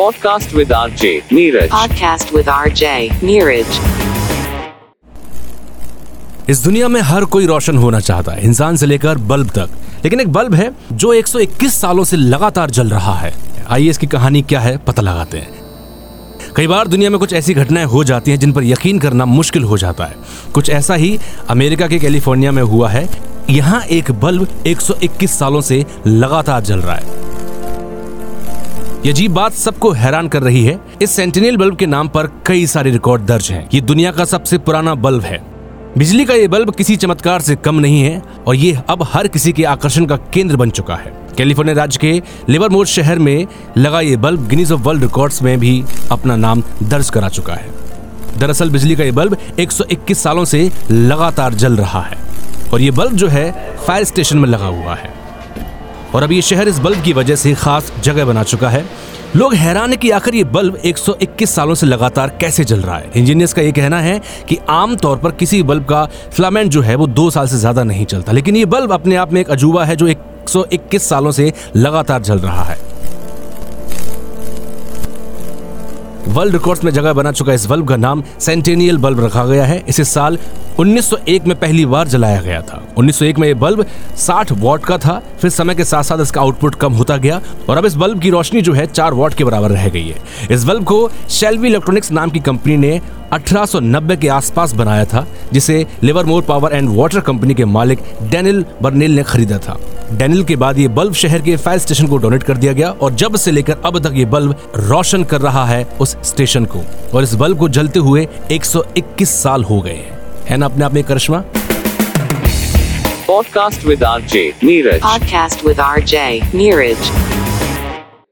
Podcast with RJ Neeraj. Podcast with RJ Neeraj. इस दुनिया में हर कोई रोशन होना चाहता है इंसान से लेकर बल्ब तक। लेकिन एक बल्ब है जो 121 सालों से लगातार जल रहा है। आइए इसकी कहानी क्या है पता लगाते हैं। कई बार दुनिया में कुछ ऐसी घटनाएँ हो जाती हैं जिन पर यकीन करना मुश्किल हो जाता है। कुछ ऐसा ही अमेरिका के कैलिफ़ोर्निया में हुआ है। यहाँ एक बल्ब 121 सालों से लगातार जल रहा है। ये अजीब बात सबको हैरान कर रही है। इस सेंटिनियल बल्ब के नाम पर कई सारे रिकॉर्ड दर्ज हैं। ये दुनिया का सबसे पुराना बल्ब है। बिजली का ये बल्ब किसी चमत्कार से कम नहीं है और ये अब हर किसी के आकर्षण का केंद्र बन चुका है। कैलिफ़ोर्निया राज्य के लिवरमोर शहर में लगा ये bulb Guinness of World Records में भी अपना नाम दर्ज करा चुका है। दरअसल बिजली का ये बल्ब 121 सालों से लगातार जल रहा है। और ये बल्ब जो है फायर स्टेशन में लगा हुआ है। और अब ये शहर इस बल्ब की वजह से खास जगह बना चुका है। लोग हैरान है कि आखिर ये बल्ब 121 सालों से लगातार कैसे जल रहा है। इंजीनियर्स का ये कहना है कि आम तौर पर किसी बल्ब का फ्लामेंट जो है वो दो साल से ज़्यादा नहीं चलता। लेकिन ये बल्ब अपने आप में एक अजूबा है जो 121 सालों से लगातार जल रहा है। वर्ल्ड रिकॉर्ड्स में जगह बना चुका इस बल्ब का नाम सेंटेनियल बल्ब रखा गया है। इसे साल 1901 में पहली बार जलाया गया था। 1901 में यह बल्ब 60 वॉट का था। फिर समय के साथ साथ इसका आउटपुट कम होता गया और अब इस बल्ब की रोशनी जो है 4 वॉट के बराबर रह गई है। इस बल्ब को शेल्वी इलेक्ट्रॉनिक्स नाम की कंपनी ने 1890 के आसपास बनाया था, जिसे Livermore Power and Water Company के मालिक डेनिल बर्नेल ने खरीदा था। डेनिल के बाद ये बल्ब शहर के फायर स्टेशन को डोनेट कर दिया गया और जब से लेकर अब तक ये बल्ब रोशन कर रहा है उस स्टेशन को। और इस बल्ब को जलते हुए 121 साल हो गए हैं। है ना अपने आप में करिश्मा? R J Neeraj podcast with R J Neeraj.